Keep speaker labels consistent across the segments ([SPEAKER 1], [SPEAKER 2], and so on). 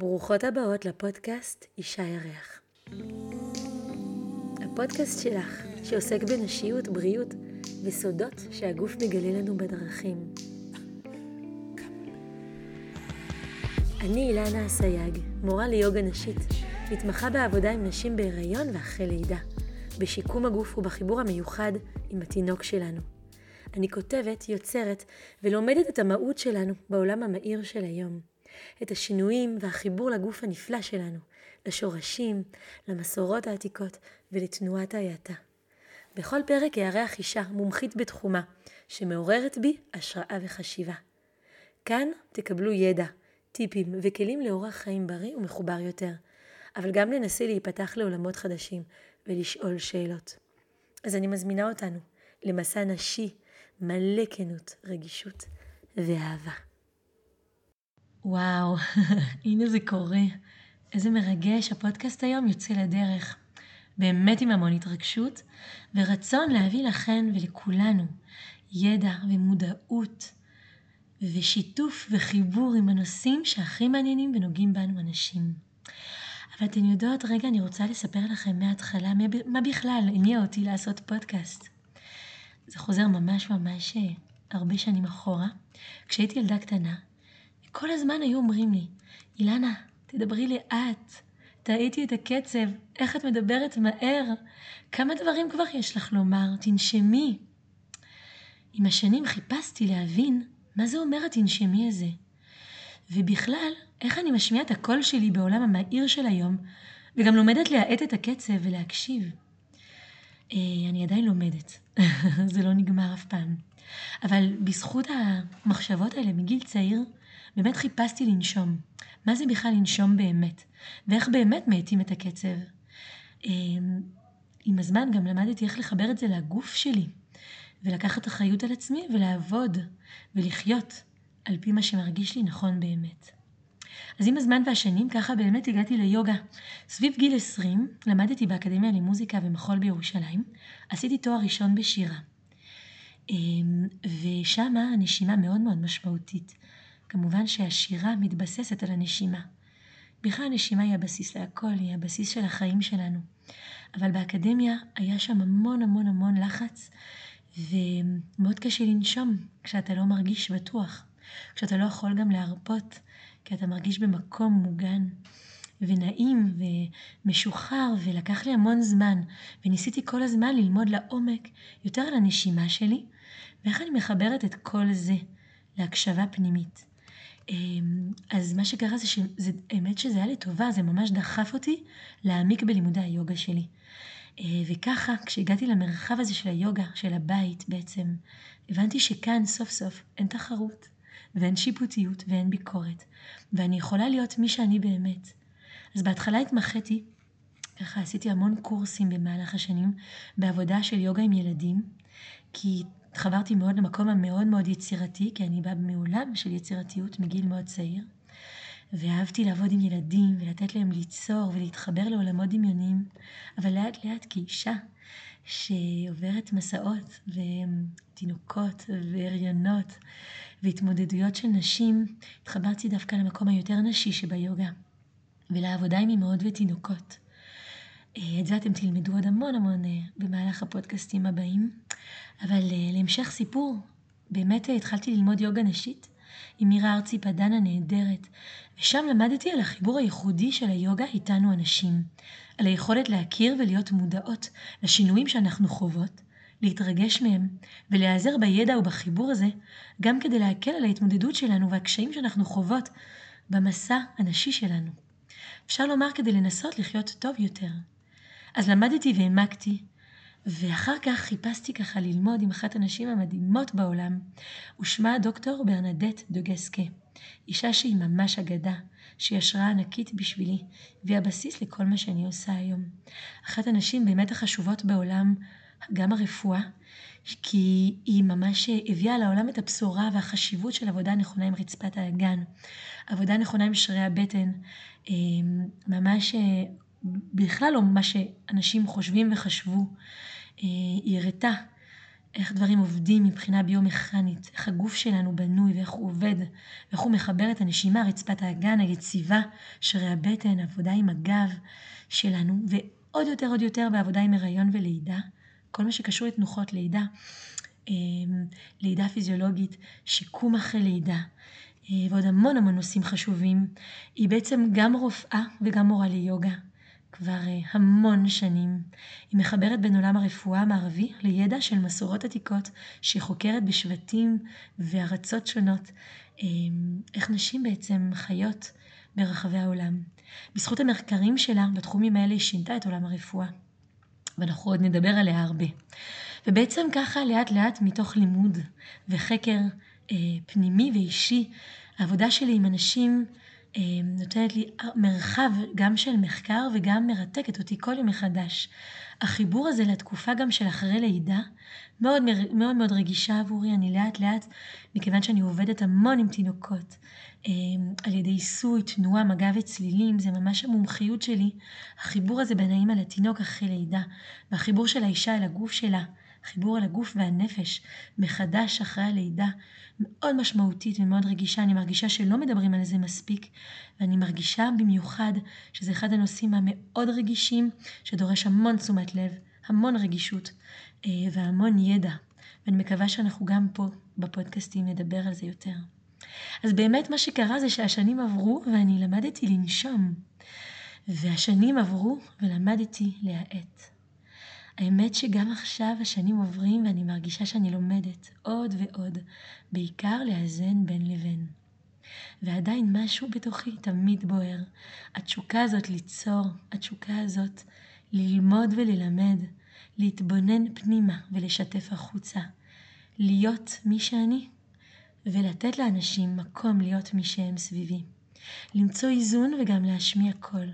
[SPEAKER 1] ברוכות הבאות לפודקאסט אישה ירח. הפודקאסט שלך, שעוסק בנשיות, בריאות וסודות שהגוף מגלה לנו בדרכים. אני אילנה אסייג, מורה ליוגה נשית, מתמחה בעבודה עם נשים בהיריון ואחרי לידה, בשיקום הגוף ובחיבור המיוחד עם התינוק שלנו. אני כותבת, יוצרת ולומדת את המהות שלנו בעולם המהיר של היום. את השינויים והחיבור לגוף הנפלא שלנו, לשורשים, למסורות העתיקות ולתנועת ההאטה. בכל פרק אארח אישה מומחית בתחומה, שמעוררת בי השראה וחשיבה. כאן תקבלו ידע, טיפים וכלים לאורח חיים בריא ומחובר יותר, אבל גם ננסה להיפתח לעולמות חדשים ולשאול שאלות. אז אני מזמינה אותנו למסע נשי מלא כנות, רגישות ואהבה. וואו, הנה זה קורה. איזה מרגש, הפודקאסט היום יוצא לדרך. באמת עם המון התרגשות ורצון להביא לכן ולכולנו ידע ומודעות ושיתוף וחיבור עם הנושאים שהכי מעניינים ונוגעים בנו אנשים. אבל אתן יודעות, רגע, אני רוצה לספר לכם מההתחלה מה בכלל הניע אותי לעשות פודקאסט. זה חוזר ממש ממש אה, הרבה שנים אחורה. כשהייתי ילדה קטנה, כל הזמן היו אומרים לי, אילנה, תדברי לאט, תהיתי את הקצב, איך את מדברת מהר, כמה דברים כבר יש לך לומר, תנשמי. עם השנים חיפשתי להבין מה זה אומר התנשמי הזה. ובכלל, איך אני משמיעה את הקול שלי בעולם המהיר של היום, וגם לומדת להאט את הקצב ולהקשיב. אה, אני עדיין לומדת, זה לא נגמר אף פעם. אבל בזכות המחשבות האלה מגיל צעיר, באמת חיפשתי לנשום. מה זה בכלל לנשום באמת? ואיך באמת מאטים את הקצב? אמ, עם הזמן גם למדתי איך לחבר את זה לגוף שלי, ולקחת אחריות על עצמי ולעבוד ולחיות על פי מה שמרגיש לי נכון באמת. אז עם הזמן והשנים ככה באמת הגעתי ליוגה. סביב גיל 20 למדתי באקדמיה למוזיקה ומחול בירושלים, עשיתי תואר ראשון בשירה. אמ, ושם הנשימה מאוד מאוד משמעותית. כמובן שהשירה מתבססת על הנשימה. בכלל הנשימה היא הבסיס להכל, היא הבסיס של החיים שלנו. אבל באקדמיה היה שם המון המון המון לחץ, ומאוד קשה לנשום כשאתה לא מרגיש בטוח, כשאתה לא יכול גם להרפות, כי אתה מרגיש במקום מוגן. ונעים ומשוחרר, ולקח לי המון זמן, וניסיתי כל הזמן ללמוד לעומק יותר על הנשימה שלי, ואיך אני מחברת את כל זה להקשבה פנימית. אמ, אז מה שקרה זה שהאמת שזה היה לטובה, זה ממש דחף אותי להעמיק בלימודי היוגה שלי. אה, וככה, כשהגעתי למרחב הזה של היוגה, של הבית בעצם, הבנתי שכאן סוף סוף אין תחרות, ואין שיפוטיות ואין ביקורת, ואני יכולה להיות מי שאני באמת. אז בהתחלה התמחיתי, ככה עשיתי המון קורסים במהלך השנים, בעבודה של יוגה עם ילדים, כי התחברתי מאוד למקום המאוד מאוד יצירתי, כי אני באה מעולם של יצירתיות מגיל מאוד צעיר, ואהבתי לעבוד עם ילדים ולתת להם ליצור ולהתחבר לעולמות דמיוניים, אבל לאט לאט כאישה שעוברת מסעות ותינוקות והריונות והתמודדויות של נשים, התחברתי דווקא למקום היותר נשי שביוגה, ולעבודה עם אמהות ותינוקות. אה, את זה אתם תלמדו עוד המון המון אה, במהלך הפודקאסטים הבאים. אבל אה, להמשך סיפור, באמת התחלתי ללמוד יוגה נשית עם מירה ארצי פדן הנהדרת, ושם למדתי על החיבור הייחודי של היוגה איתנו הנשים, על היכולת להכיר ולהיות מודעות לשינויים שאנחנו חוות, להתרגש מהם ולהיעזר בידע ובחיבור הזה גם כדי להקל על ההתמודדות שלנו והקשיים שאנחנו חוות במסע הנשי שלנו. אפשר לומר כדי לנסות לחיות טוב יותר. אז למדתי והעמקתי, ואחר כך חיפשתי ככה ללמוד עם אחת הנשים המדהימות בעולם, ושמה דוקטור ברנדט דוגסקה. אישה שהיא ממש אגדה, שהיא השראה ענקית בשבילי, והיא הבסיס לכל מה שאני עושה היום. אחת הנשים באמת החשובות בעולם, גם הרפואה, כי היא ממש הביאה לעולם את הבשורה והחשיבות של עבודה נכונה עם רצפת האגן, עבודה נכונה עם שרירי הבטן, אה, ממש אה, בכלל לא מה שאנשים חושבים וחשבו. אה, היא הראתה איך דברים עובדים מבחינה ביומכנית, איך הגוף שלנו בנוי ואיך הוא עובד, ואיך הוא מחבר את הנשימה, רצפת האגן, היציבה, שרי הבטן, עבודה עם הגב שלנו, ועוד יותר עוד יותר בעבודה עם הריון ולידה, כל מה שקשור לתנוחות לידה, אמ, לידה פיזיולוגית, שיקום אחרי לידה, אה, ועוד המון המון נושאים חשובים. היא בעצם גם רופאה וגם מורה ליוגה. כבר אה, המון שנים. היא מחברת בין עולם הרפואה המערבי לידע של מסורות עתיקות שהיא חוקרת בשבטים וארצות שונות, אה, איך נשים בעצם חיות ברחבי העולם. בזכות המחקרים שלה בתחומים האלה היא שינתה את עולם הרפואה. ואנחנו עוד נדבר עליה הרבה. ובעצם ככה לאט לאט מתוך לימוד וחקר אה, פנימי ואישי, העבודה שלי עם אנשים נותנת לי מרחב גם של מחקר וגם מרתקת אותי כל יום מחדש. החיבור הזה לתקופה גם של אחרי לידה מאוד מאוד מאוד רגישה עבורי, אני לאט לאט, מכיוון שאני עובדת המון עם תינוקות, אה, על ידי עיסוי, תנועה, מגע וצלילים, זה ממש המומחיות שלי. החיבור הזה בין האמא לתינוק אחרי לידה, והחיבור של האישה אל הגוף שלה, חיבור על הגוף והנפש מחדש אחרי הלידה, מאוד משמעותית ומאוד רגישה. אני מרגישה שלא מדברים על זה מספיק, ואני מרגישה במיוחד שזה אחד הנושאים המאוד רגישים, שדורש המון תשומת לב, המון רגישות אה, והמון ידע. ואני מקווה שאנחנו גם פה בפודקאסטים נדבר על זה יותר. אז באמת מה שקרה זה שהשנים עברו ואני למדתי לנשום. והשנים עברו ולמדתי להאט. האמת שגם עכשיו השנים עוברים ואני מרגישה שאני לומדת עוד ועוד, בעיקר לאזן בין לבין. ועדיין משהו בתוכי תמיד בוער. התשוקה הזאת ליצור, התשוקה הזאת ללמוד וללמד, להתבונן פנימה ולשתף החוצה. להיות מי שאני, ולתת לאנשים מקום להיות מי שהם סביבי. למצוא איזון וגם להשמיע קול.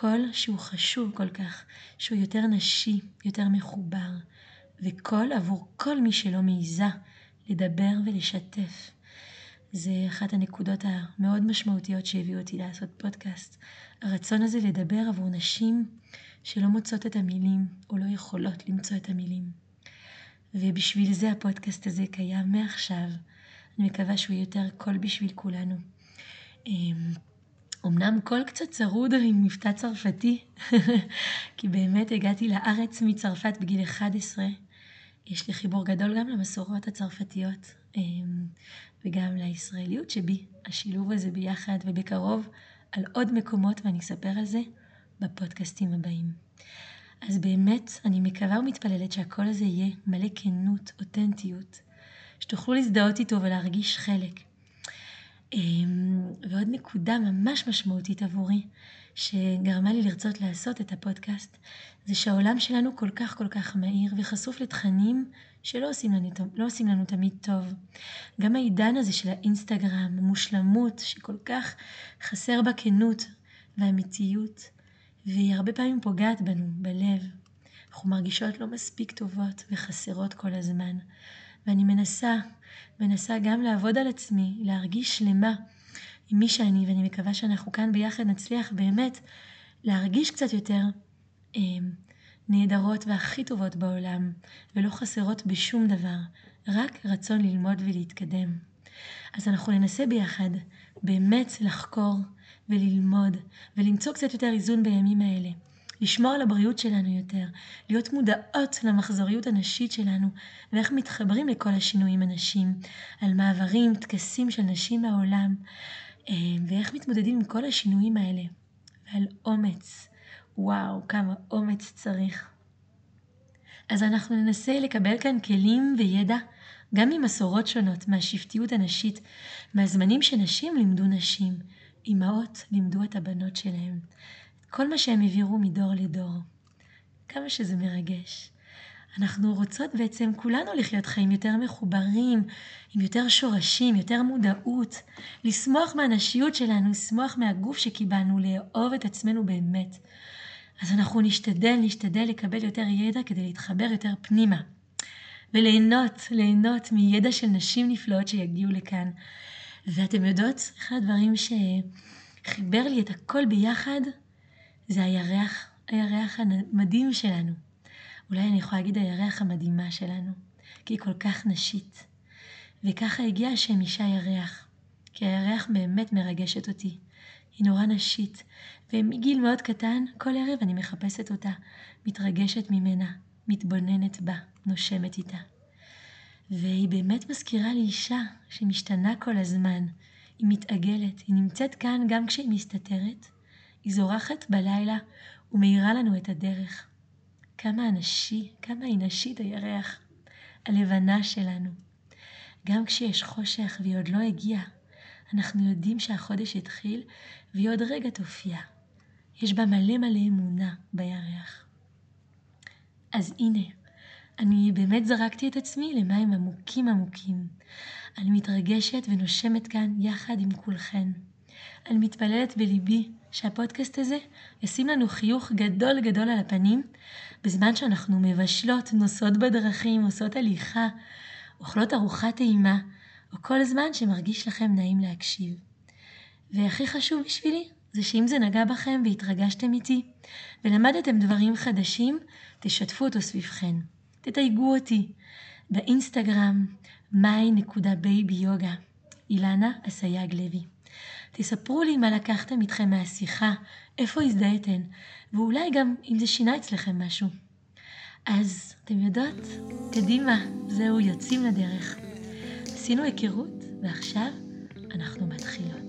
[SPEAKER 1] קול שהוא חשוב כל כך, שהוא יותר נשי, יותר מחובר, וקול עבור כל מי שלא מעיזה לדבר ולשתף. זה אחת הנקודות המאוד משמעותיות שהביאו אותי לעשות פודקאסט. הרצון הזה לדבר עבור נשים שלא מוצאות את המילים, או לא יכולות למצוא את המילים. ובשביל זה הפודקאסט הזה קיים מעכשיו. אני מקווה שהוא יותר קול בשביל כולנו. אמ, אמנם קול קצת צרוד עם מבטא צרפתי, כי באמת הגעתי לארץ מצרפת בגיל 11. יש לי חיבור גדול גם למסורות הצרפתיות אמ, וגם לישראליות שבי, השילוב הזה ביחד, ובקרוב על עוד מקומות, ואני אספר על זה בפודקאסטים הבאים. אז באמת, אני מקווה ומתפללת שהקול הזה יהיה מלא כנות, אותנטיות, שתוכלו להזדהות איתו ולהרגיש חלק. אמ, ועוד נקודה ממש משמעותית עבורי, שגרמה לי לרצות לעשות את הפודקאסט, זה שהעולם שלנו כל כך כל כך מהיר וחשוף לתכנים שלא עושים לנו, לא עושים לנו תמיד טוב. גם העידן הזה של האינסטגרם, המושלמות, שכל כך חסר בה כנות ואמיתיות, והיא הרבה פעמים פוגעת בנו, בלב. אנחנו מרגישות לא מספיק טובות וחסרות כל הזמן. ואני מנסה, מנסה גם לעבוד על עצמי, להרגיש שלמה עם מי שאני, ואני מקווה שאנחנו כאן ביחד נצליח באמת להרגיש קצת יותר אה, נהדרות והכי טובות בעולם, ולא חסרות בשום דבר, רק רצון ללמוד ולהתקדם. אז אנחנו ננסה ביחד באמת לחקור וללמוד ולמצוא קצת יותר איזון בימים האלה. לשמור על הבריאות שלנו יותר, להיות מודעות למחזוריות הנשית שלנו ואיך מתחברים לכל השינויים הנשיים, על מעברים, טקסים של נשים מהעולם, אה, ואיך מתמודדים עם כל השינויים האלה, ועל אומץ. וואו, כמה אומץ צריך. אז אנחנו ננסה לקבל כאן כלים וידע גם ממסורות שונות, מהשבטיות הנשית, מהזמנים שנשים לימדו נשים, אמהות לימדו את הבנות שלהם. כל מה שהם העבירו מדור לדור. כמה שזה מרגש. אנחנו רוצות בעצם כולנו לחיות חיים יותר מחוברים, עם יותר שורשים, יותר מודעות, לשמוח מהנשיות שלנו, לשמוח מהגוף שקיבלנו, לאהוב את עצמנו באמת. אז אנחנו נשתדל, נשתדל לקבל יותר ידע כדי להתחבר יותר פנימה. וליהנות, ליהנות מידע של נשים נפלאות שיגיעו לכאן. ואתם יודעות, אחד הדברים שחיבר לי את הכל ביחד, זה הירח, הירח המדהים שלנו. אולי אני יכולה להגיד הירח המדהימה שלנו. כי היא כל כך נשית. וככה הגיע השם אישה ירח, כי הירח באמת מרגשת אותי. היא נורא נשית, ומגיל מאוד קטן, כל ערב אני מחפשת אותה, מתרגשת ממנה, מתבוננת בה, נושמת איתה. והיא באמת מזכירה לי אישה שמשתנה כל הזמן, היא מתעגלת, היא נמצאת כאן גם כשהיא מסתתרת, היא זורחת בלילה ומאירה לנו את הדרך. כמה אנשי, כמה היא נשית הירח, הלבנה שלנו. גם כשיש חושך והיא עוד לא הגיעה, אנחנו יודעים שהחודש התחיל והיא עוד רגע תופיע. יש בה מלא מלא אמונה בירח. אז הנה, אני באמת זרקתי את עצמי למים עמוקים עמוקים. אני מתרגשת ונושמת כאן יחד עם כולכן. אני מתפללת בליבי שהפודקאסט הזה ישים לנו חיוך גדול גדול על הפנים בזמן שאנחנו מבשלות, נוסעות בדרכים, עושות הליכה, אוכלות ארוחת טעימה, או כל זמן שמרגיש לכם נעים להקשיב. והכי חשוב בשבילי זה שאם זה נגע בכם והתרגשתם איתי ולמדתם דברים חדשים, תשתפו אותו סביבכן. תתייגו אותי באינסטגרם my.babyyoga אילנה אסייג לוי. תספרו לי מה לקחתם איתכם מהשיחה, איפה הזדהיתן, ואולי גם אם זה שינה אצלכם משהו. אז אתם יודעות, קדימה, זהו, יוצאים לדרך. עשינו היכרות, ועכשיו אנחנו מתחילות.